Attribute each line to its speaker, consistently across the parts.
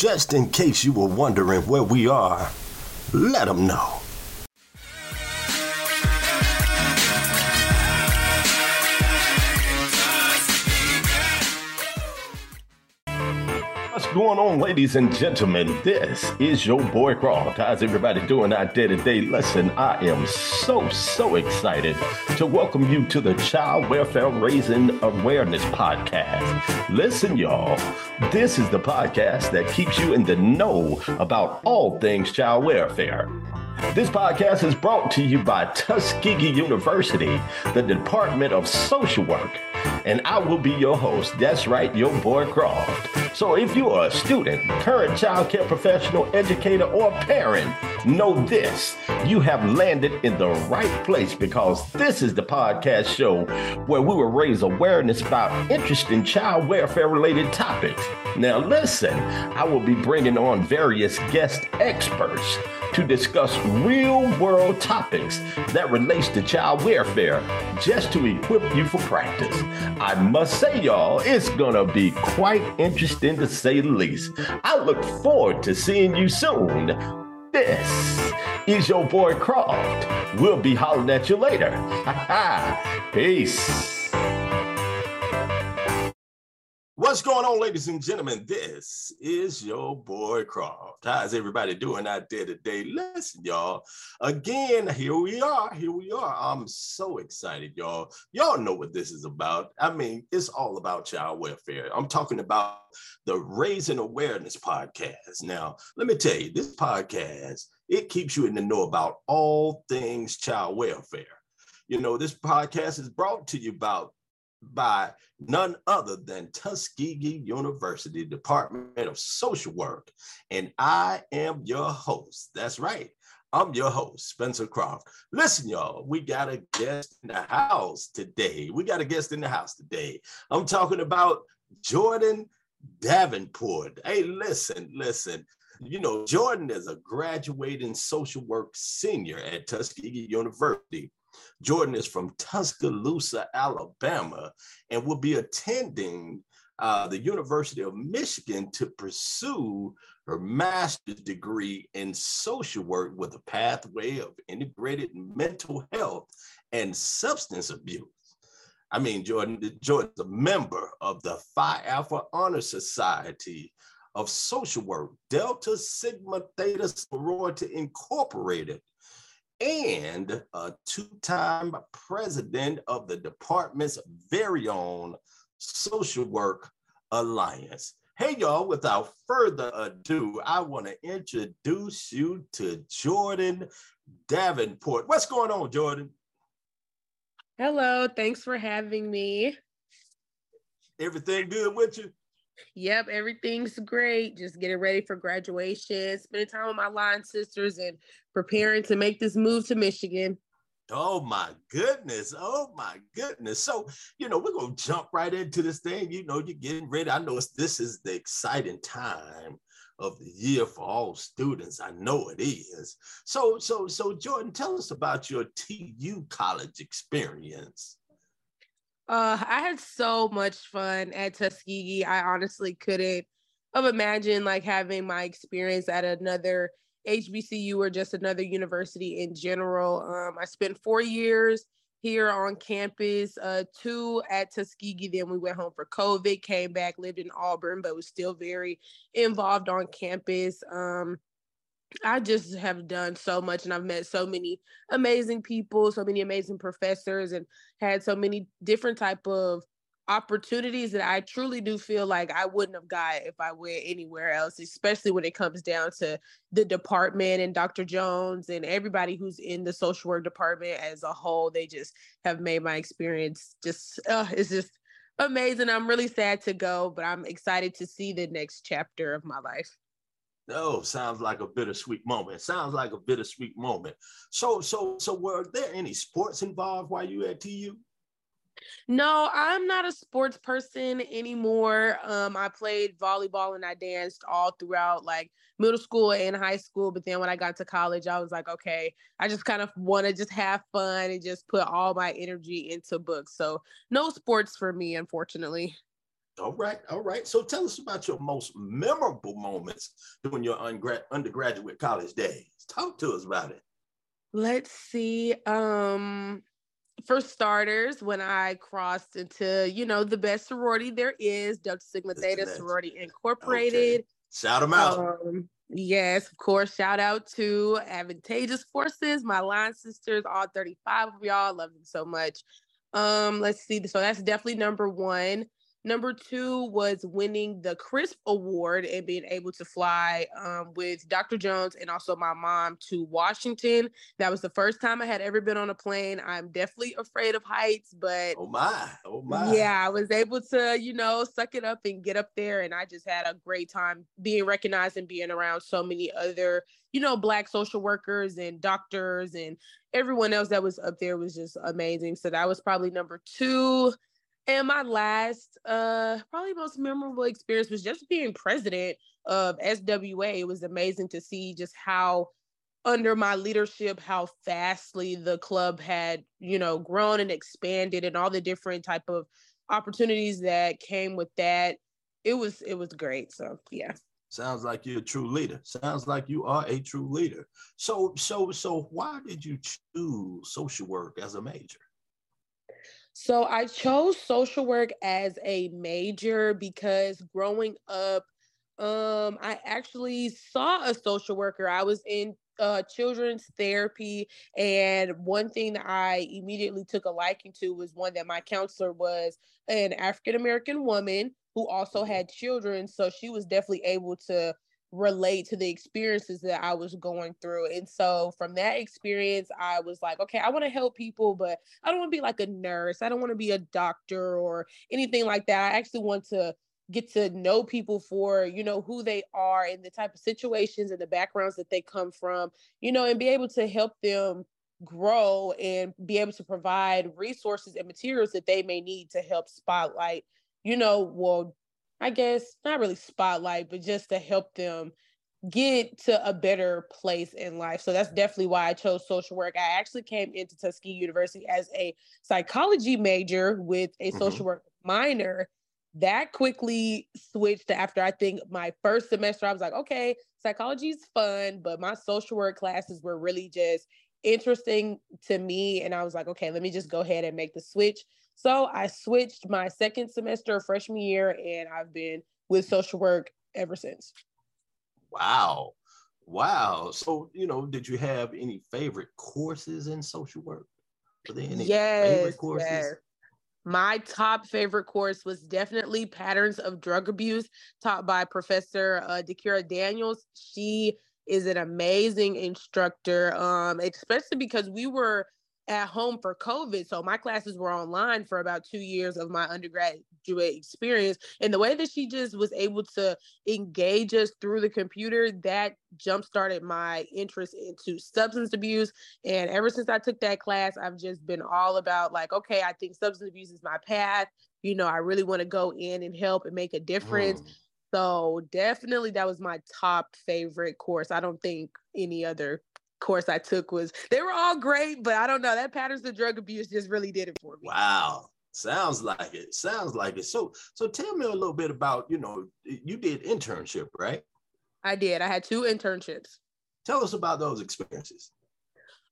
Speaker 1: Just in case you were wondering where we are, let them know. Going on, ladies and gentlemen? This is your boy Croft. How's everybody doing out there today? Listen, I am so, so excited to welcome you to the Child Welfare Raising Awareness Podcast. Listen, y'all, this is the podcast that keeps you in the know about all things child welfare. This podcast is brought to you by Tuskegee University, the Department of Social Work, and I will be your host. That's right, your boy Croft. So if you are a student, current child care professional, educator, or parent, know this. You have landed in the right place because this is the podcast show where we will raise awareness about interesting child welfare related topics. Now, listen, I will be bringing on various guest experts to discuss real world topics that relates to child welfare just to equip you for practice. I must say y'all, it's going to be quite interesting to say the least. I look forward to seeing you soon. This is your boy Croft. We'll be hollering at you later. Peace. What's going on, ladies and gentlemen? This is your boy Croft. How's everybody doing out there today? Listen, y'all. Again, here we are. Here we are. I'm so excited, y'all. Y'all know what this is about. I mean, it's all about child welfare. I'm talking about the Raising Awareness podcast. Now, let me tell you, this podcast, it keeps you in the know about all things child welfare. You know, this podcast is brought to you about by none other than Tuskegee University Department of Social Work. And I am your host. That's right. I'm your host, Spencer Croft. Listen, y'all, we got a guest in the house today. We got a guest in the house today. I'm talking about Jordan Davenport. Hey, listen, listen. You know, Jordan is a graduating social work senior at Tuskegee University. Jordan is from Tuscaloosa, Alabama, and will be attending uh, the University of Michigan to pursue her master's degree in social work with a pathway of integrated mental health and substance abuse. I mean, Jordan, Jordan's a member of the Phi Alpha Honor Society of Social Work, Delta Sigma Theta Sorority Incorporated, and a two-time president of the department's very own Social Work Alliance. Hey, y'all, without further ado, I want to introduce you to Jordan Davenport. What's going on, Jordan?
Speaker 2: Hello, thanks for having me.
Speaker 1: Everything good with you?
Speaker 2: Yep, everything's great. Just getting ready for graduation, spending time with my line sisters, and preparing to make this move to Michigan.
Speaker 1: Oh my goodness. Oh my goodness. So, you know, we're going to jump right into this thing. You know, you're getting ready. I know this is the exciting time of the year for all students. I know it is. So, so, so Jordan, tell us about your TU college experience.
Speaker 2: Uh, I had so much fun at Tuskegee. I honestly couldn't have imagined like having my experience at another HBCU or just another university in general. Um, I spent four years here on campus, uh, two at Tuskegee. Then we went home for COVID, came back, lived in Auburn, but was still very involved on campus. Um, I just have done so much and I've met so many amazing people, so many amazing professors and had so many different type of opportunities that I truly do feel like I wouldn't have got if I went anywhere else, especially when it comes down to the department and Dr. Jones and everybody who's in the social work department as a whole. They just have made my experience just, uh, it's just amazing. I'm really sad to go, but I'm excited to see the next chapter of my life.
Speaker 1: Oh, sounds like a bittersweet moment. Sounds like a bittersweet moment. So, so, so, were there any sports involved while you at TU?
Speaker 2: No, I'm not a sports person anymore. Um, I played volleyball and I danced all throughout like middle school and high school. But then when I got to college, I was like, okay, I just kind of want to just have fun and just put all my energy into books. So no sports for me, unfortunately.
Speaker 1: All right, all right. So tell us about your most memorable moments during your undergraduate college days. Talk to us about it.
Speaker 2: Let's see. Um, for starters, when I crossed into, you know, the best sorority there is, Delta Sigma Theta Sorority Incorporated. Okay.
Speaker 1: Shout them out.
Speaker 2: Um, yes, of course. Shout out to Advantageous Forces, my line sisters, all 35 of y'all. Love them so much. Um, let's see. So that's definitely number one. Number two was winning the CRISP Award and being able to fly um, with Dr. Jones and also my mom to Washington. That was the first time I had ever been on a plane. I'm definitely afraid of heights, but
Speaker 1: oh my, oh my.
Speaker 2: Yeah, I was able to, you know, suck it up and get up there. And I just had a great time being recognized and being around so many other, you know, Black social workers and doctors and everyone else that was up there was just amazing. So that was probably number two. And my last, uh, probably most memorable experience was just being president of SWA. It was amazing to see just how under my leadership how fastly the club had you know grown and expanded and all the different type of opportunities that came with that. It was it was great. So yeah.
Speaker 1: Sounds like you're a true leader. Sounds like you are a true leader. So so so why did you choose social work as a major
Speaker 2: so I chose social work as a major because growing up, um, I actually saw a social worker. I was in uh, children's therapy, and one thing that I immediately took a liking to was one that my counselor was an African American woman who also mm-hmm. had children. So she was definitely able to relate to the experiences that I was going through. And so from that experience, I was like, okay, I want to help people, but I don't want to be like a nurse. I don't want to be a doctor or anything like that. I actually want to get to know people for, you know, who they are and the type of situations and the backgrounds that they come from, you know, and be able to help them grow and be able to provide resources and materials that they may need to help spotlight, you know, well, I guess not really spotlight, but just to help them get to a better place in life. So that's definitely why I chose social work. I actually came into Tuskegee University as a psychology major with a mm-hmm. social work minor. That quickly switched after I think my first semester. I was like, okay, psychology is fun, but my social work classes were really just interesting to me. And I was like, okay, let me just go ahead and make the switch. So I switched my second semester freshman year and I've been with social work ever since.
Speaker 1: Wow. Wow. So, you know, did you have any favorite courses in social work?
Speaker 2: Were there any yes, favorite courses? Yes. My top favorite course was definitely Patterns of Drug Abuse, taught by Professor uh, Dakira Daniels. She is an amazing instructor, um, especially because we were at home for COVID. So my classes were online for about two years of my undergraduate experience. And the way that she just was able to engage us through the computer, that jump started my interest into substance abuse. And ever since I took that class, I've just been all about like, okay, I think substance abuse is my path. You know, I really want to go in and help and make a difference. Mm. So definitely that was my top favorite course. I don't think any other course I took was they were all great, but I don't know that patterns of drug abuse just really did it for me.
Speaker 1: Wow. Sounds like it. Sounds like it. So so tell me a little bit about, you know, you did internship, right?
Speaker 2: I did. I had two internships.
Speaker 1: Tell us about those experiences.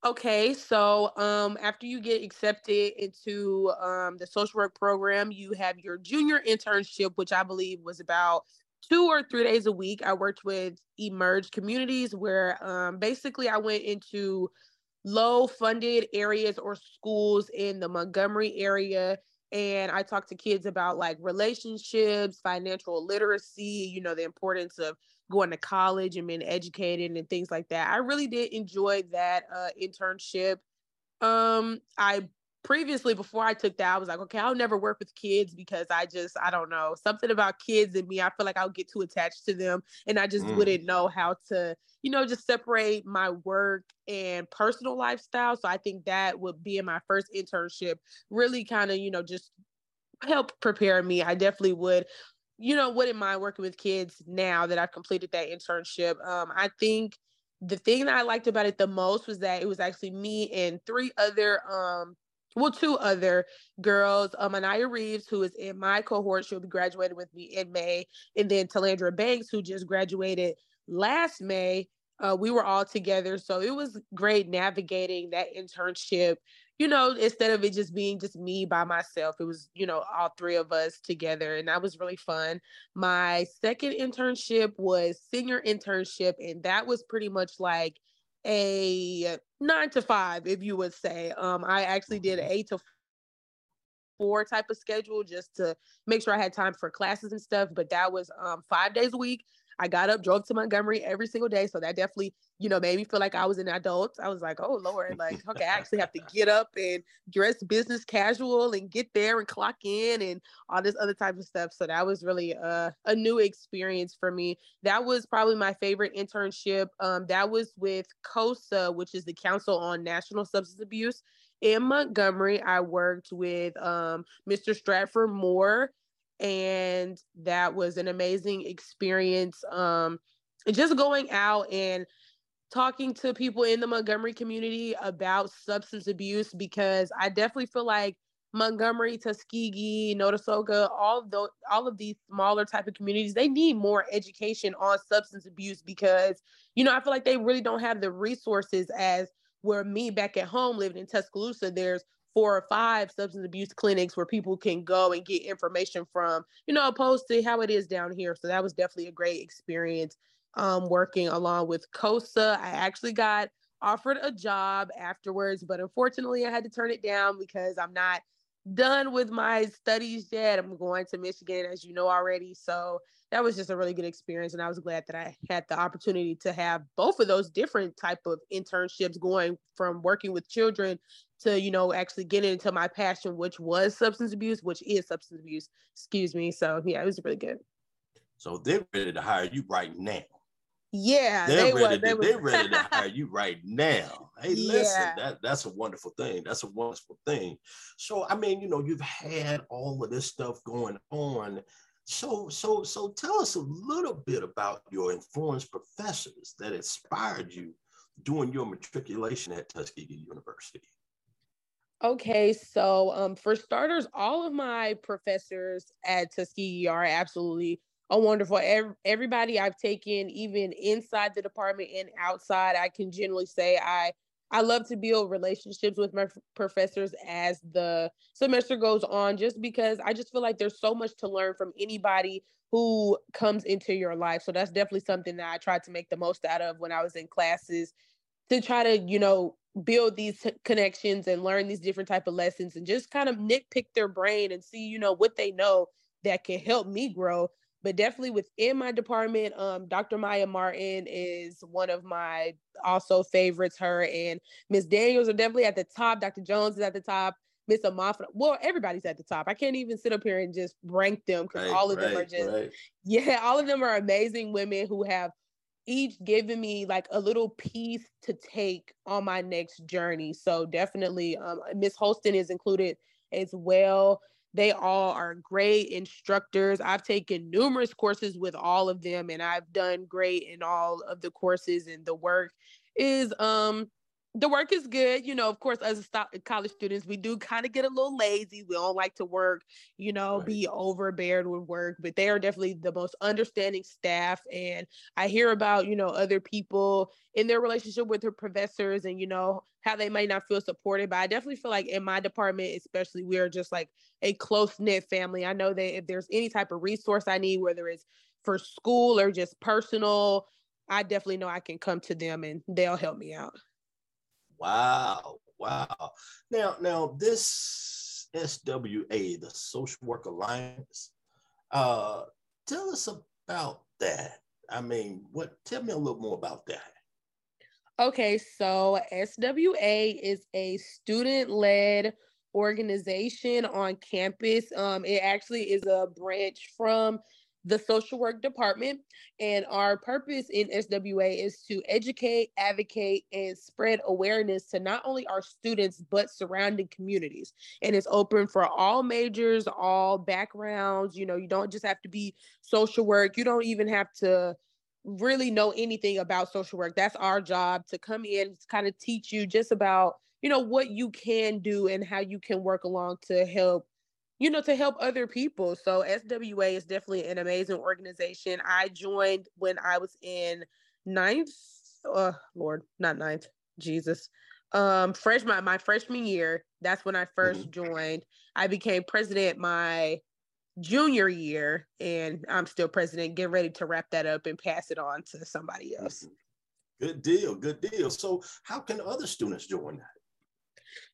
Speaker 2: Okay, so um, after you get accepted into um, the social work program, you have your junior internship, which I believe was about two or three days a week. I worked with emerged communities where um, basically I went into low funded areas or schools in the Montgomery area. And I talked to kids about like relationships, financial literacy, you know, the importance of going to college and being educated and things like that. I really did enjoy that uh, internship. Um, I previously before I took that, I was like, okay, I'll never work with kids because I just, I don't know, something about kids and me. I feel like I'll get too attached to them and I just mm. wouldn't know how to, you know, just separate my work and personal lifestyle. So I think that would be in my first internship, really kind of, you know, just help prepare me. I definitely would you know, wouldn't mind working with kids now that I've completed that internship. Um, I think the thing that I liked about it the most was that it was actually me and three other um well, two other girls, um, Anaya Reeves, who is in my cohort, she'll be graduating with me in May, and then Talandra Banks, who just graduated last May. Uh, we were all together, so it was great navigating that internship. You know, instead of it just being just me by myself, it was you know all three of us together, and that was really fun. My second internship was senior internship, and that was pretty much like a nine to five, if you would say. Um, I actually did an mm-hmm. eight to four type of schedule just to make sure I had time for classes and stuff. But that was um, five days a week. I got up, drove to Montgomery every single day. So that definitely, you know, made me feel like I was an adult. I was like, oh Lord, like, okay, I actually have to get up and dress business casual and get there and clock in and all this other type of stuff. So that was really a, a new experience for me. That was probably my favorite internship. Um, that was with COSA, which is the Council on National Substance Abuse. In Montgomery, I worked with um, Mr. Stratford Moore and that was an amazing experience. Um, just going out and talking to people in the Montgomery community about substance abuse because I definitely feel like Montgomery, Tuskegee, Notasulga, all of those, all of these smaller type of communities, they need more education on substance abuse because, you know, I feel like they really don't have the resources as where me back at home living in Tuscaloosa, there's four or five substance abuse clinics where people can go and get information from, you know, opposed to how it is down here. So that was definitely a great experience um, working along with COSA. I actually got offered a job afterwards, but unfortunately I had to turn it down because I'm not done with my studies yet. I'm going to Michigan, as you know already. So that was just a really good experience, and I was glad that I had the opportunity to have both of those different type of internships, going from working with children to you know actually getting into my passion, which was substance abuse, which is substance abuse. Excuse me. So yeah, it was really good.
Speaker 1: So they're ready to hire you right now.
Speaker 2: Yeah,
Speaker 1: they're they ready. To, they are ready to hire you right now. Hey, listen, yeah. that, that's a wonderful thing. That's a wonderful thing. So, I mean, you know, you've had all of this stuff going on. So, so, so, tell us a little bit about your influenced professors that inspired you during your matriculation at Tuskegee University.
Speaker 2: Okay, so um, for starters, all of my professors at Tuskegee are absolutely a wonderful. everybody I've taken, even inside the department and outside, I can generally say I I love to build relationships with my professors as the semester goes on, just because I just feel like there's so much to learn from anybody who comes into your life. So that's definitely something that I tried to make the most out of when I was in classes to try to, you know, build these t- connections and learn these different type of lessons and just kind of nitpick their brain and see, you know, what they know that can help me grow but definitely within my department, um, Dr. Maya Martin is one of my also favorites. Her and Miss Daniels are definitely at the top. Dr. Jones is at the top. Miss Amafra, well, everybody's at the top. I can't even sit up here and just rank them because right, all of right, them are just, right. yeah, all of them are amazing women who have each giving me like a little piece to take on my next journey. So definitely, um, Miss Holston is included as well. They all are great instructors. I've taken numerous courses with all of them and I've done great in all of the courses and the work is um the work is good. You know, of course, as a college students, we do kind of get a little lazy. We don't like to work, you know, right. be overbeared with work, but they are definitely the most understanding staff. And I hear about, you know, other people in their relationship with their professors and, you know, how they might not feel supported. But I definitely feel like in my department, especially, we are just like a close knit family. I know that if there's any type of resource I need, whether it's for school or just personal, I definitely know I can come to them and they'll help me out.
Speaker 1: Wow, wow. Now, now this SWA, the Social Work Alliance, uh, tell us about that. I mean, what? Tell me a little more about that.
Speaker 2: Okay, so SWA is a student-led organization on campus. Um, it actually is a branch from the social work department. And our purpose in SWA is to educate, advocate, and spread awareness to not only our students, but surrounding communities. And it's open for all majors, all backgrounds. You know, you don't just have to be social work, you don't even have to really know anything about social work. That's our job to come in, to kind of teach you just about you know, what you can do and how you can work along to help you know, to help other people. So SWA is definitely an amazing organization. I joined when I was in ninth, uh, Lord, not ninth, Jesus. Um, freshman, my freshman year, that's when I 1st mm-hmm. joined. I became president my junior year, and I'm still president. Get ready to wrap that up and pass it on to somebody else.
Speaker 1: Good deal, good deal. So, how can other students join that?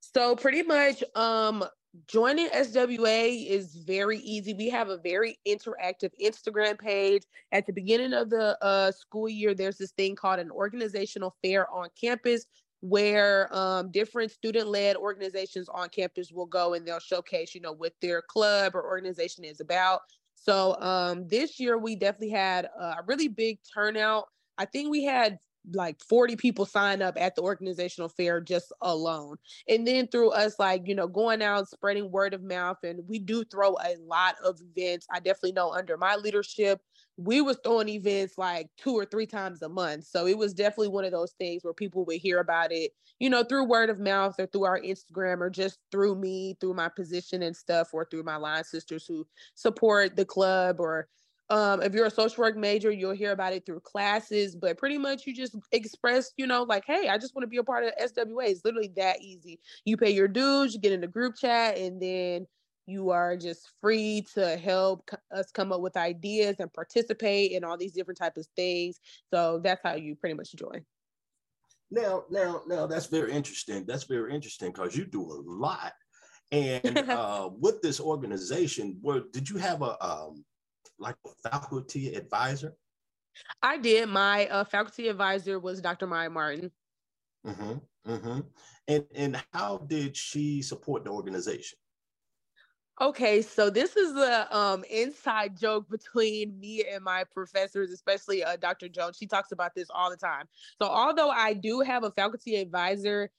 Speaker 2: So, pretty much, um, joining SWA is very easy. We have a very interactive Instagram page. At the beginning of the uh, school year, there's this thing called an organizational fair on campus where um, different student-led organizations on campus will go and they'll showcase, you know, what their club or organization is about. So um, this year we definitely had a really big turnout. I think we had like 40 people sign up at the organizational fair just alone. And then through us, like, you know, going out, spreading word of mouth, and we do throw a lot of events. I definitely know under my leadership, we was throwing events like two or three times a month. So it was definitely one of those things where people would hear about it, you know, through word of mouth or through our Instagram or just through me, through my position and stuff, or through my line sisters who support the club or um, if you're a social work major, you'll hear about it through classes, but pretty much you just express, you know, like, hey, I just want to be a part of SWA. It's literally that easy. You pay your dues, you get in the group chat, and then you are just free to help us come up with ideas and participate in all these different types of things. So that's how you pretty much join.
Speaker 1: Now, now, now, that's very interesting. That's very interesting because you do a lot. And uh, with this organization, where did you have a um, like a faculty advisor?
Speaker 2: I did. My uh, faculty advisor was Dr. Maya Martin.
Speaker 1: Mm-hmm, mm-hmm. And and how did she support the organization?
Speaker 2: Okay, so this is a um, inside joke between me and my professors, especially uh, Dr. Jones. She talks about this all the time. So although I do have a faculty advisor,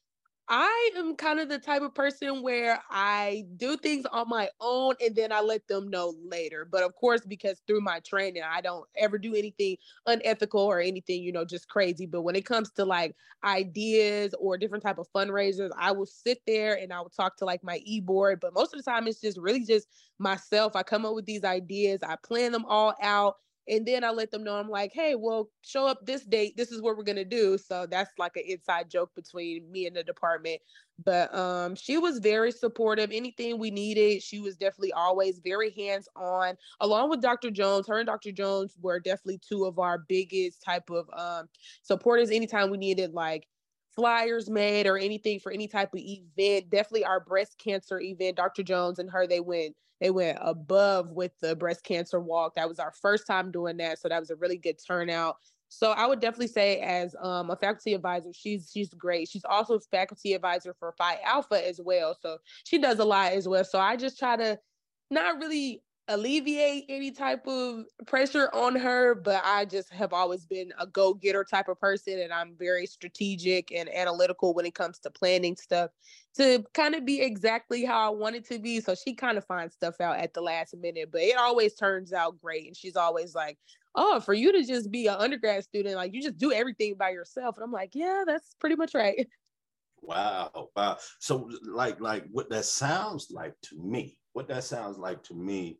Speaker 2: I am kind of the type of person where I do things on my own and then I let them know later. But of course, because through my training, I don't ever do anything unethical or anything, you know, just crazy. But when it comes to like ideas or different type of fundraisers, I will sit there and I will talk to like my e-board. But most of the time it's just really just myself. I come up with these ideas, I plan them all out and then I let them know I'm like, hey, well, show up this date. This is what we're gonna do. So that's like an inside joke between me and the department. But um, she was very supportive. Anything we needed, she was definitely always very hands on. Along with Dr. Jones, her and Dr. Jones were definitely two of our biggest type of um, supporters. Anytime we needed like flyers made or anything for any type of event, definitely our breast cancer event, Dr. Jones and her, they went they went above with the breast cancer walk. That was our first time doing that. So that was a really good turnout. So I would definitely say as um, a faculty advisor, she's she's great. She's also faculty advisor for Phi Alpha as well. So she does a lot as well. So I just try to not really alleviate any type of pressure on her, but I just have always been a go getter type of person. And I'm very strategic and analytical when it comes to planning stuff to kind of be exactly how I want it to be. So she kind of finds stuff out at the last minute, but it always turns out great. And she's always like, Oh, for you to just be an undergrad student, like you just do everything by yourself. And I'm like, Yeah, that's pretty much right.
Speaker 1: Wow. Wow. So like like what that sounds like to me, what that sounds like to me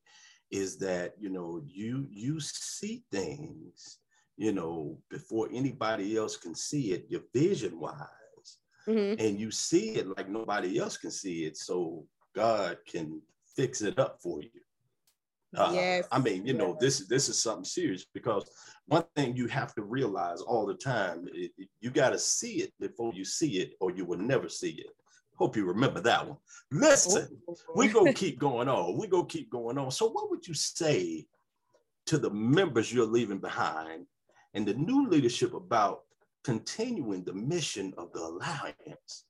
Speaker 1: is that you know you you see things you know before anybody else can see it your vision wise mm-hmm. and you see it like nobody else can see it so god can fix it up for you uh, yes. I mean, you know, yes. this this is something serious because one thing you have to realize all the time, it, it, you got to see it before you see it, or you will never see it. Hope you remember that one. Listen, we go oh. keep going on. We go keep going on. So, what would you say to the members you're leaving behind and the new leadership about continuing the mission of the alliance?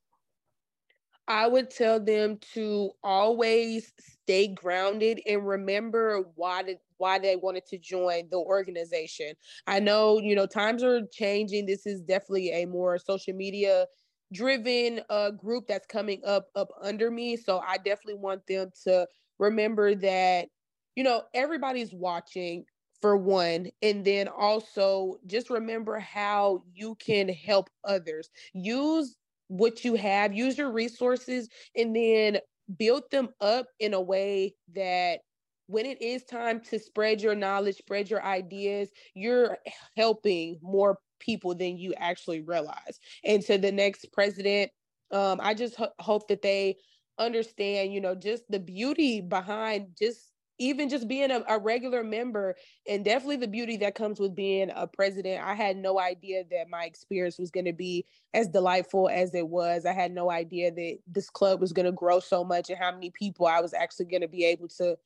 Speaker 2: I would tell them to always stay grounded and remember why did why they wanted to join the organization. I know, you know, times are changing. This is definitely a more social media driven uh, group that's coming up up under me. So I definitely want them to remember that, you know, everybody's watching for one, and then also just remember how you can help others. Use what you have, use your resources, and then build them up in a way that when it is time to spread your knowledge, spread your ideas, you're helping more people than you actually realize. And to the next president, um, I just ho- hope that they understand, you know, just the beauty behind just even just being a, a, regular member and definitely the beauty that comes with being a president. I had no idea that my experience was going to be as delightful as it was. I had no idea that this club was going to grow so much and how many people i was actually going to be able to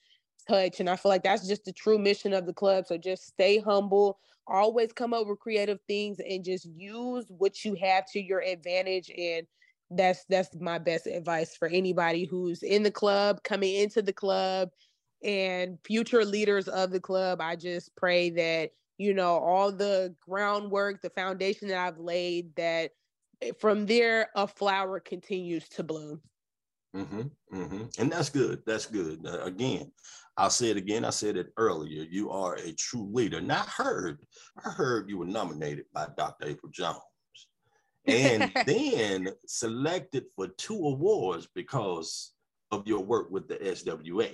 Speaker 2: touch. And i feel like that's just the true mission of the club. So just stay humble always come up with creative things and just use what you have to your advantage and that's that's my best advice for anybody who's in the club coming into the club and future leaders of the club. I just pray that, you know, all the groundwork, the foundation that I've laid, that from there, a flower continues to bloom.
Speaker 1: Mm-hmm, mm-hmm. And that's good. That's good. Uh, again, I'll say it again. I said it earlier. You are a true leader. Not heard. I heard you were nominated by Dr. April Jones and then selected for two awards because of your work with the SWA.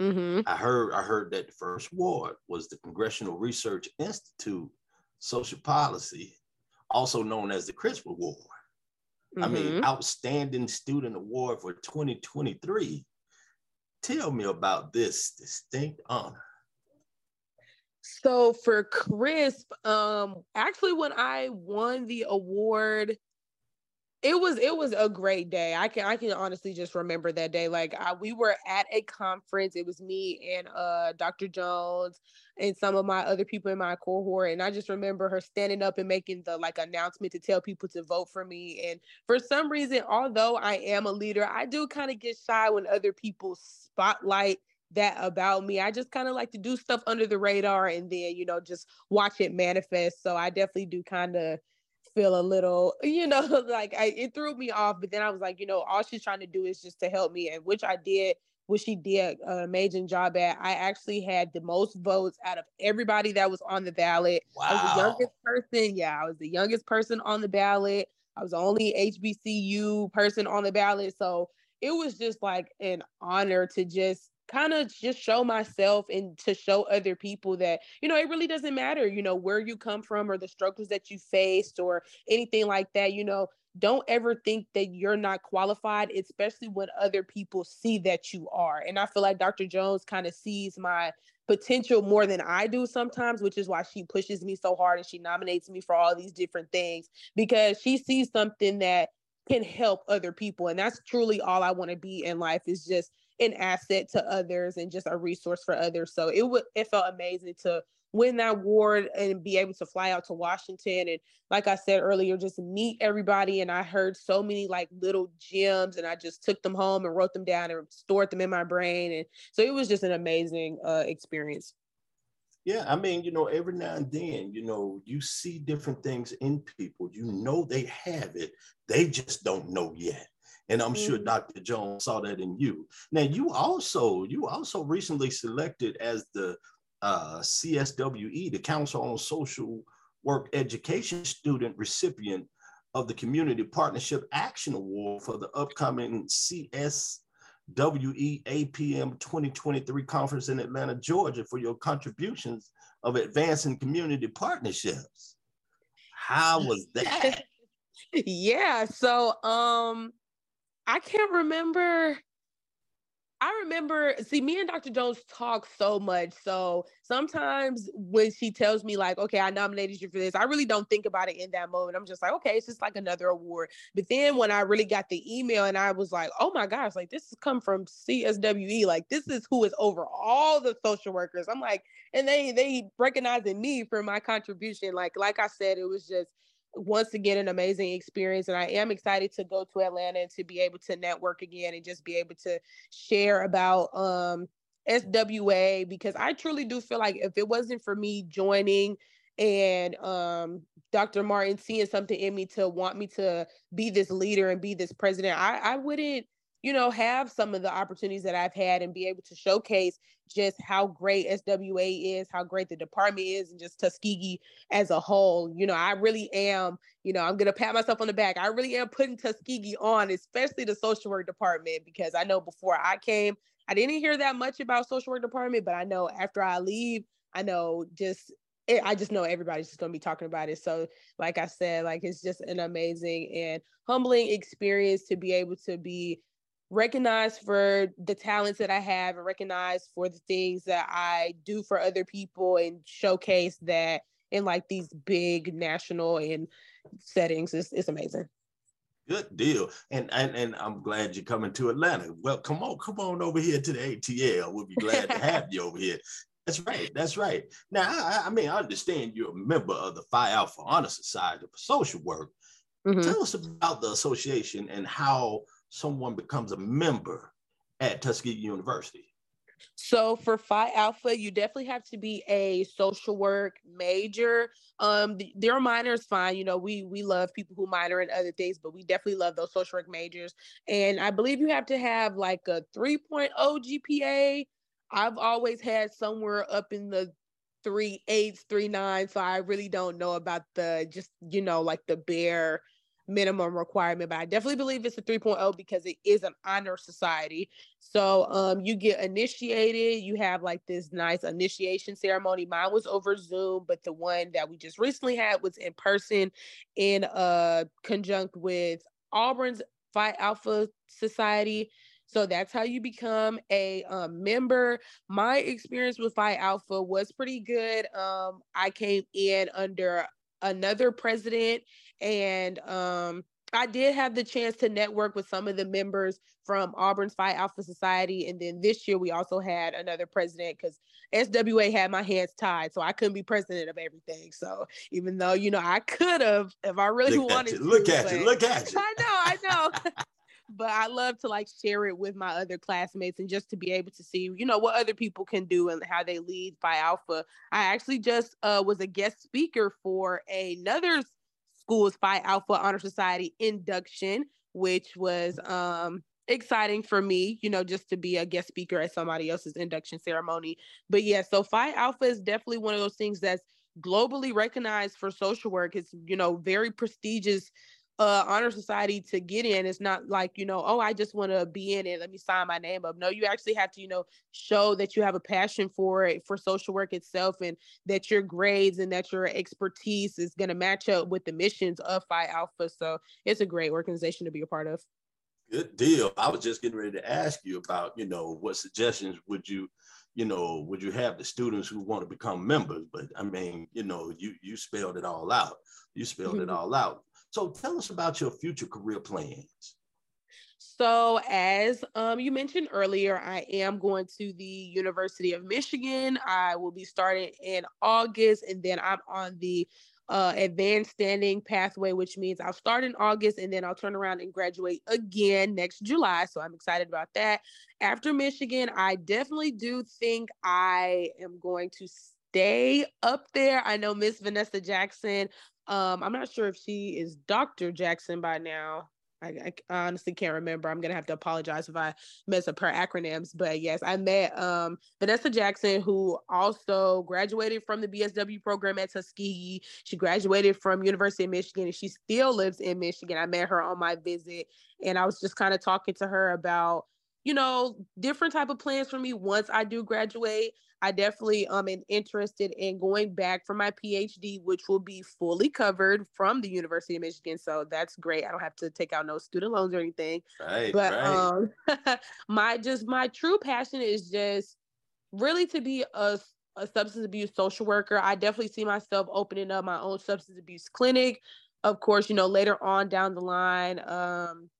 Speaker 1: Mm-hmm. I heard I heard that the first award was the Congressional Research Institute Social Policy, also known as the CRISP Award. Mm-hmm. I mean, mm-hmm. Outstanding Student Award for 2023. Tell me about this distinct honor.
Speaker 2: So for Crisp, um, actually when I won the award, it was it was a great day. I can I can honestly just remember that day. Like I, we were at a conference. It was me and uh Dr. Jones and some of my other people in my cohort. And I just remember her standing up and making the like announcement to tell people to vote for me. And for some reason, although I am a leader, I do kind of get shy when other people spotlight that about me. I just kind of like to do stuff under the radar and then, you know, just watch it manifest. So I definitely do kind of feel a little, you know, like I, it threw me off. But then I was like, you know, all she's trying to do is just to help me, and which I did, which she did an amazing job at. I actually had the most votes out of everybody that was on the ballot. Wow. I was the youngest person. Yeah, I was the youngest person on the ballot. I was the only HBCU person on the ballot. So it was just like an honor to just kind of just show myself and to show other people that you know it really doesn't matter you know where you come from or the struggles that you faced or anything like that you know. Don't ever think that you're not qualified especially when other people see that you are. And i feel like dr jones kind of sees my potential more than i do sometimes which is why she pushes me so hard and she nominates me for all these different things because she sees something that can help other people and that's truly all i want to be in life is just an asset to others and just a resource for others. So it would it felt amazing to win that award and be able to fly out to Washington and like I said earlier just meet everybody and I heard so many like little gems and I just took them home and wrote them down and stored them in my brain and so it was just an amazing uh, experience.
Speaker 1: Yeah, I mean, you know, every now and then, you know, you see different things in people. You know they have it. They just don't know yet. And I'm mm-hmm. sure Dr. Jones saw that in you. Now you also you also recently selected as the uh, CSWE, the Council on Social Work Education student recipient of the Community Partnership Action Award for the upcoming CSWE APM 2023 conference in Atlanta, Georgia for your contributions of advancing community partnerships. How was that?
Speaker 2: yeah, so um I can't remember. I remember, see, me and Dr. Jones talk so much. So sometimes when she tells me, like, okay, I nominated you for this, I really don't think about it in that moment. I'm just like, okay, it's just like another award. But then when I really got the email and I was like, oh my gosh, like this has come from CSWE. Like this is who is over all the social workers. I'm like, and they they recognizing me for my contribution. Like, like I said, it was just once again an amazing experience and i am excited to go to atlanta and to be able to network again and just be able to share about um swa because i truly do feel like if it wasn't for me joining and um dr martin seeing something in me to want me to be this leader and be this president i i wouldn't you know, have some of the opportunities that I've had and be able to showcase just how great SWA is, how great the department is, and just Tuskegee as a whole. You know, I really am, you know, I'm going to pat myself on the back. I really am putting Tuskegee on, especially the social work department, because I know before I came, I didn't hear that much about social work department, but I know after I leave, I know just it, I just know everybody's just gonna be talking about it. So, like I said, like it's just an amazing and humbling experience to be able to be recognized for the talents that I have and recognized for the things that I do for other people and showcase that in like these big national and settings. It's, it's amazing.
Speaker 1: Good deal. And, and and I'm glad you're coming to Atlanta. Well, come on, come on over here to the ATL. We'll be glad to have you over here. That's right. That's right. Now, I, I, mean, I understand you're a member of the Phi Alpha Honor Society for Social Work. Mm-hmm. Tell us about the association and how someone becomes a member at Tuskegee University.
Speaker 2: So for Phi Alpha, you definitely have to be a social work major. Um, the, their minors fine. You know, we we love people who minor in other things, but we definitely love those social work majors. And I believe you have to have like a 3.0 GPA I've always had somewhere up in the three eights, three nines. So I really don't know about the just, you know, like the bare minimum requirement, but I definitely believe it's a 3.0 because it is an honor society. So um you get initiated, you have like this nice initiation ceremony. Mine was over Zoom, but the one that we just recently had was in person in uh conjunct with Auburn's Phi Alpha Society. So that's how you become a um, member. My experience with Phi Alpha was pretty good. Um, I came in under another president, and um, I did have the chance to network with some of the members from Auburn's Phi Alpha Society. And then this year, we also had another president because SWA had my hands tied. So I couldn't be president of everything. So even though, you know, I could have if I really
Speaker 1: look
Speaker 2: wanted
Speaker 1: to. Look at you. Look at you.
Speaker 2: I know. I know. but I love to like share it with my other classmates and just to be able to see, you know, what other people can do and how they lead Phi Alpha. I actually just uh, was a guest speaker for another school's Phi Alpha Honor Society induction, which was um exciting for me, you know, just to be a guest speaker at somebody else's induction ceremony. But yeah, so Phi Alpha is definitely one of those things that's globally recognized for social work. It's, you know, very prestigious uh honor society to get in. It's not like you know oh i just want to be in it. Let me sign my name up. No you actually have to you know show that you have a passion for it for social work itself and that your grades and that your expertise is going to match up with the missions of phi alpha. So it's a great organization to be a part of.
Speaker 1: Good deal. I was just getting ready to ask you about you know what suggestions would you you know would you have the students who want to become members? But i mean you know you you spelled it all out. You spelled mm-hmm. it all out so tell us about your future career plans.
Speaker 2: So, as um, you mentioned earlier, I am going to the University of Michigan. I will be starting in August, and then I'm on the uh, advanced standing pathway, which means I'll start in August and then I'll turn around and graduate again next July. So I'm excited about that. After Michigan, I definitely do think I am going to stay up there. I know Miss Vanessa Jackson um, I'm not sure if she is Dr. Jackson by now. I, I, honestly can't remember. I'm gonna have to apologize if I mess up her acronyms. But yes, I met um, Vanessa Jackson, who also graduated from the BSW program at Tuskegee. She graduated from University of Michigan, and she still lives in Michigan. I met her on my visit, and I was just kind of talking to her about you know different type of plans for me once I do graduate. I definitely um am interested in going back for my PhD, which will be fully covered from the University of Michigan. So that's great. I don't have to take out no student loans or anything.
Speaker 1: Right.
Speaker 2: But
Speaker 1: right.
Speaker 2: um my just my true passion is just really to be a a substance abuse social worker. I definitely see myself opening up my own substance abuse clinic. Of course, you know, later on down the line, um,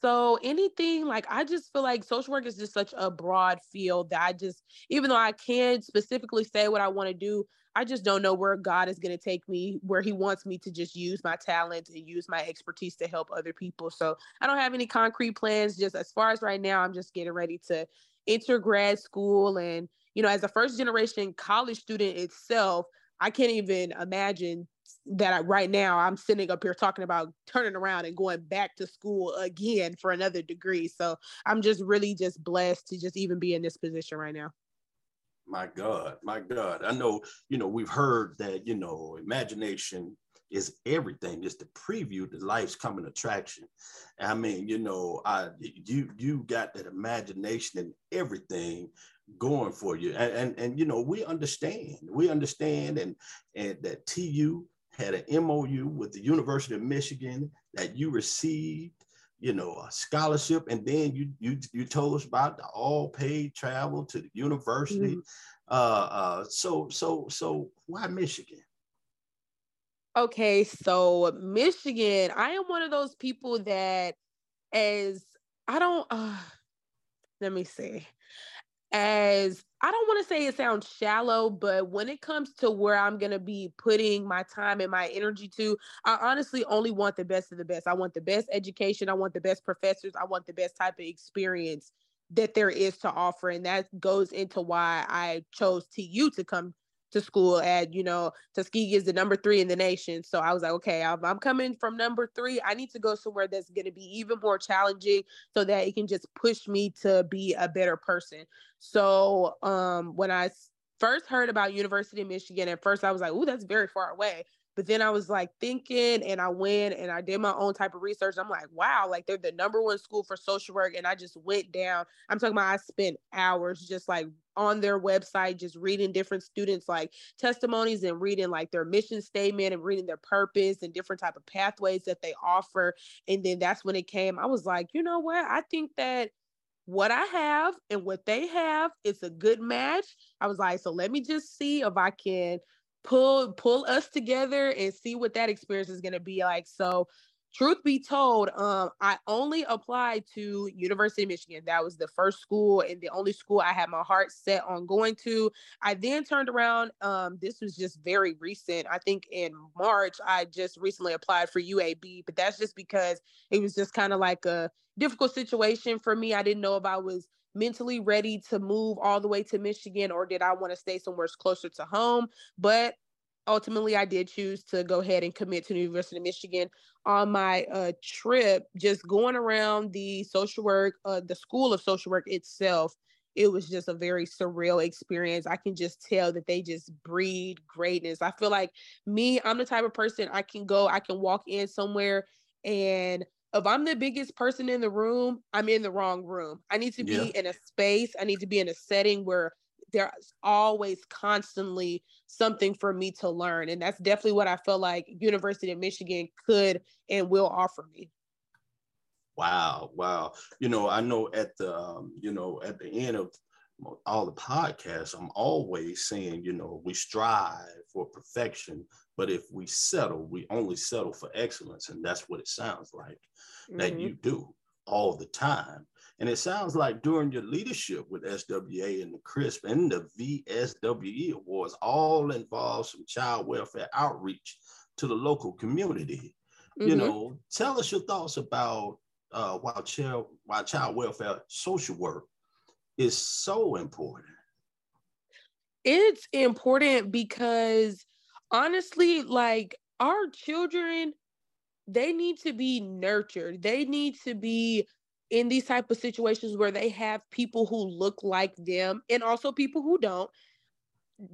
Speaker 2: so anything like I just feel like social work is just such a broad field that I just even though I can't specifically say what I want to do, I just don't know where God is going to take me, where He wants me to just use my talents and use my expertise to help other people. So I don't have any concrete plans. Just as far as right now, I'm just getting ready to enter grad school. And, you know, as a first generation college student itself, I can't even imagine that I, right now I'm sitting up here talking about turning around and going back to school again for another degree. So I'm just really just blessed to just even be in this position right now.
Speaker 1: My God, my God. I know, you know, we've heard that, you know, imagination is everything. It's the preview to life's coming attraction. I mean, you know, I you you got that imagination and everything going for you. And, and and you know, we understand. We understand and and that TU had an MOU with the University of Michigan that you received, you know, a scholarship, and then you you you told us about the all paid travel to the university. Mm-hmm. Uh, uh, so so so why Michigan?
Speaker 2: Okay, so Michigan, I am one of those people that, as I don't, uh, let me see as I don't want to say it sounds shallow, but when it comes to where I'm going to be putting my time and my energy to, I honestly only want the best of the best. I want the best education. I want the best professors. I want the best type of experience that there is to offer. And that goes into why I chose TU to come to school at, you know, Tuskegee is the number three in the nation. So I was like, okay, I'm, I'm coming from number three. I need to go somewhere that's going to be even more challenging so that it can just push me to be a better person. So um, when I first heard about University of Michigan, at first I was like, oh, that's very far away. But then I was like thinking and I went and I did my own type of research. I'm like, wow, like they're the number one school for social work. And I just went down. I'm talking about I spent hours just like on their website, just reading different students like testimonies and reading like their mission statement and reading their purpose and different type of pathways that they offer. And then that's when it came. I was like, you know what? I think that what I have and what they have is a good match. I was like, so let me just see if I can pull pull us together and see what that experience is going to be like so truth be told um i only applied to university of michigan. That was the first school and the only school i had my heart set on going to. I then turned around um this was just very recent. I think in march i just recently applied for uab but that's just because it was just kind of like a difficult situation for me. I didn't know if i was mentally ready to move all the way to Michigan or did I want to stay somewhere closer to home? But ultimately I did choose to go ahead and commit to the University of Michigan on my uh, trip, just going around the social work, uh, the School of Social Work itself. It was just a very surreal experience. I can just tell that they just breed greatness. I feel like me, I'm the type of person I can go, I can walk in somewhere and if I'm the biggest person in the room, I'm in the wrong room. I need to be yeah. in a space, I need to be in a setting where there's always constantly something for me to learn. And that's definitely what I feel like University of Michigan could and will offer me.
Speaker 1: Wow, wow. You know, I know at the um, you know, at the end of all the podcasts, I'm always saying, you know, we strive for perfection, but if we settle, we only settle for excellence. And that's what it sounds like mm-hmm. that you do all the time. And it sounds like during your leadership with SWA and the CRISP and the VSWE Awards, all involve some child welfare outreach to the local community. Mm-hmm. You know, tell us your thoughts about uh, why child why child welfare social work is so important.
Speaker 2: It's important because honestly, like our children, they need to be nurtured. They need to be in these type of situations where they have people who look like them and also people who don't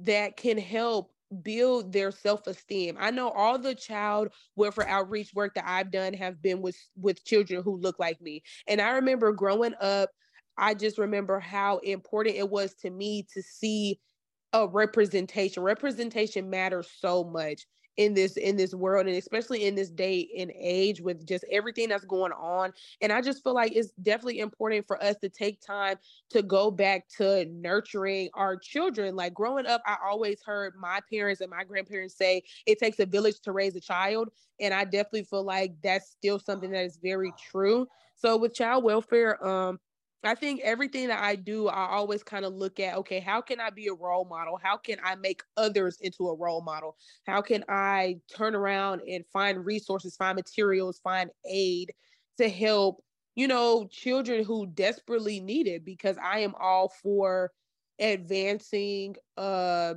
Speaker 2: that can help build their self-esteem. I know all the child welfare outreach work that I've done have been with with children who look like me. And I remember growing up, I just remember how important it was to me to see a representation. Representation matters so much in this in this world and especially in this day and age with just everything that's going on and i just feel like it's definitely important for us to take time to go back to nurturing our children like growing up i always heard my parents and my grandparents say it takes a village to raise a child and i definitely feel like that's still something that is very true. So with child welfare um I think everything that I do, I always kind of look at okay, how can I be a role model? How can I make others into a role model? How can I turn around and find resources, find materials, find aid to help, you know, children who desperately need it? Because I am all for advancing uh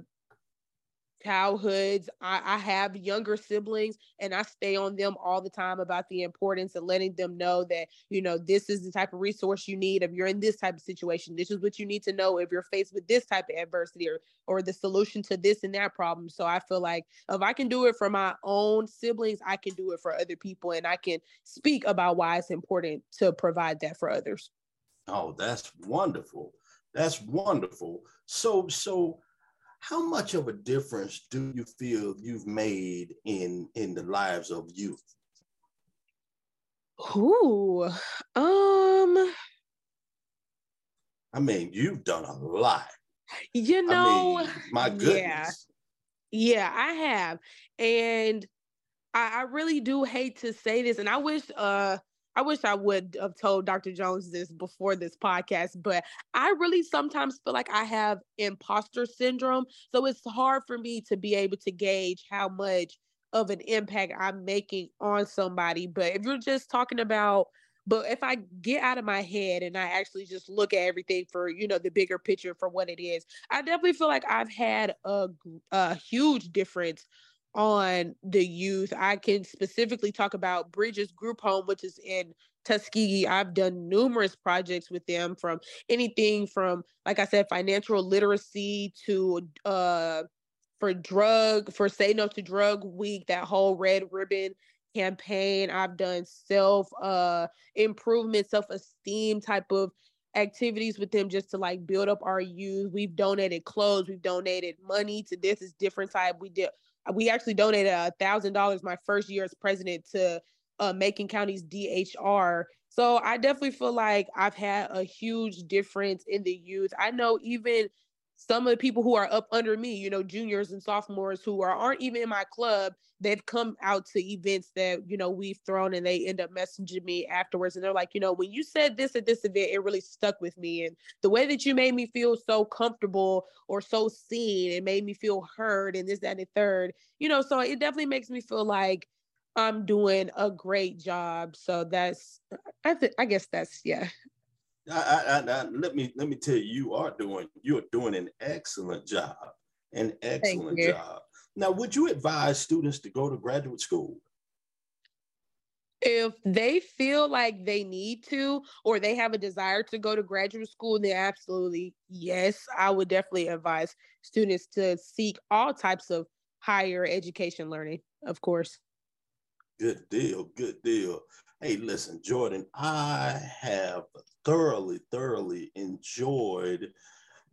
Speaker 2: childhoods. I, I, have younger siblings and I stay on them all the time about the importance of letting them know that, you know, this is the type of resource you need if you're in this type of situation. This is what you need to know if you're faced with this type of adversity or, or the solution to this and that problem. So I feel like if I can do it for my own siblings, I can do it for other people and I can speak about why it's important to provide that for others.
Speaker 1: Oh, that's wonderful. That's wonderful. So, so how much of a difference do you feel you've made in in the lives of youth?
Speaker 2: Ooh, um,
Speaker 1: I mean, you've done a lot.
Speaker 2: You know, I mean,
Speaker 1: my goodness.
Speaker 2: Yeah, yeah, I have, and I, I really do hate to say this, and I wish uh I wish I would have told Dr. Jones this before this podcast, but I really sometimes feel like I have imposter syndrome. So it's hard for me to be able to gauge how much of an impact I'm making on somebody. But if you're just talking about, but if I get out of my head and I actually just look at everything for, you know, the bigger picture for what it is, I definitely feel like I've had a, a huge difference on the youth. I can specifically talk about Bridges Group Home, which is in Tuskegee. I've done numerous projects with them from anything from, like I said, financial literacy to uh for drug for say no to drug week, that whole red ribbon campaign. I've done self uh improvement, self-esteem type of activities with them just to like build up our youth. We've donated clothes, we've donated money to this is different type. We did we actually donated a thousand dollars my first year as president to uh, Macon County's DHR. So I definitely feel like I've had a huge difference in the youth. I know even some of the people who are up under me, you know, juniors and sophomores who are aren't even in my club, they've come out to events that, you know, we've thrown and they end up messaging me afterwards. And they're like, you know, when you said this at this event, it really stuck with me. And the way that you made me feel so comfortable or so seen, it made me feel heard and this, that, and the third, you know, so it definitely makes me feel like I'm doing a great job. So that's I think I guess that's yeah.
Speaker 1: I, I, I, let me let me tell you, you are doing you are doing an excellent job, an excellent job. Now, would you advise students to go to graduate school?
Speaker 2: If they feel like they need to, or they have a desire to go to graduate school, then absolutely yes, I would definitely advise students to seek all types of higher education learning, of course.
Speaker 1: Good deal, good deal. Hey, listen, Jordan, I have thoroughly, thoroughly enjoyed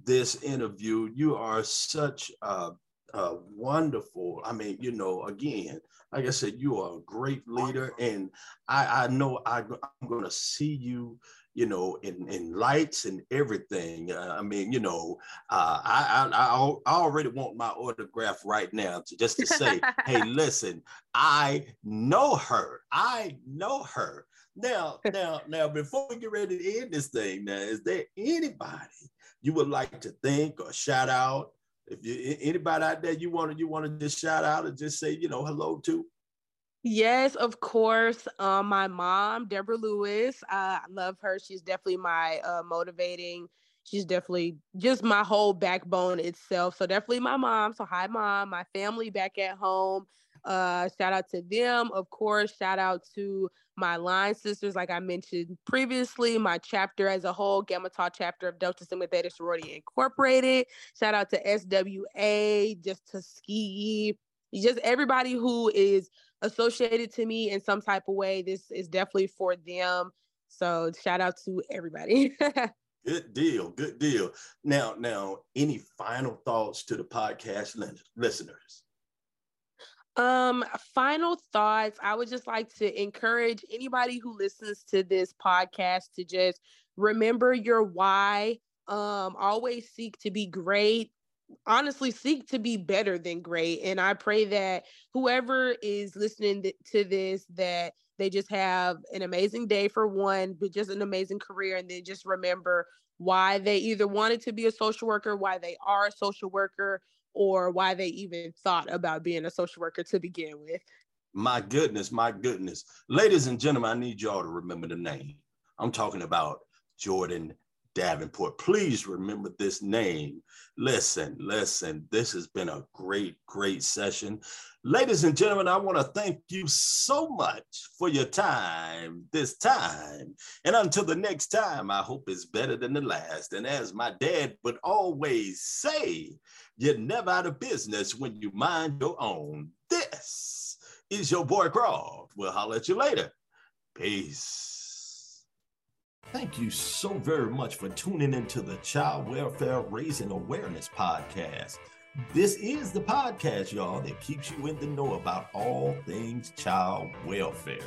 Speaker 1: this interview. You are such a, a, wonderful, I mean, you know, again, like I said, you are a great leader. And I, I know I, I'm going to see you you know, in, in lights and everything. Uh, I mean, you know, uh, I, I, I already want my autograph right now to just to say, hey, listen, I know her. I know her. Now, now, now, before we get ready to end this thing, now, is there anybody you would like to thank or shout out? If you anybody out there you want to you want to just shout out and just say, you know, hello to?
Speaker 2: Yes, of course. Um, my mom, Deborah Lewis. Uh, I love her. She's definitely my uh, motivating. She's definitely just my whole backbone itself. So definitely my mom. So hi, mom. My family back at home. Uh, shout out to them, of course. Shout out to my line sisters, like I mentioned previously. My chapter as a whole, Gamma Tau chapter of Delta Sigma Theta Sorority Incorporated. Shout out to SWA, just Tuskegee, just everybody who is associated to me in some type of way. This is definitely for them. So shout out to everybody.
Speaker 1: good deal. Good deal. Now, now, any final thoughts to the podcast listeners?
Speaker 2: Um, final thoughts. I would just like to encourage anybody who listens to this podcast to just remember your why. Um, always seek to be great honestly seek to be better than great and i pray that whoever is listening to this that they just have an amazing day for one but just an amazing career and then just remember why they either wanted to be a social worker why they are a social worker or why they even thought about being a social worker to begin with.
Speaker 1: My goodness my goodness. Ladies and gentlemen i need y'all to remember the name. I'm talking about jordan Davenport. Please remember this name. Listen, listen, this has been a great, great session. Ladies and gentlemen, I want to thank you so much for your time this time. And until the next time, I hope it's better than the last. And as my dad would always say, you're never out of business when you mind your own. This is your boy Croft. We'll holler at you later. Peace. Thank you so very much for tuning into the Child Welfare Raising Awareness Podcast. This is the podcast, y'all, that keeps you in the know about all things child welfare.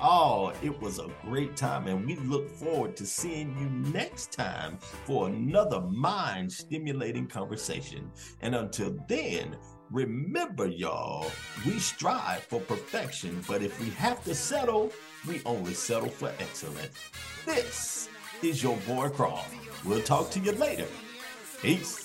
Speaker 1: Oh, it was a great time, and we look forward to seeing you next time for another mind stimulating conversation. And until then, remember, y'all, we strive for perfection, but if we have to settle, we only settle for excellence. This is your boy Croft. We'll talk to you later. Peace.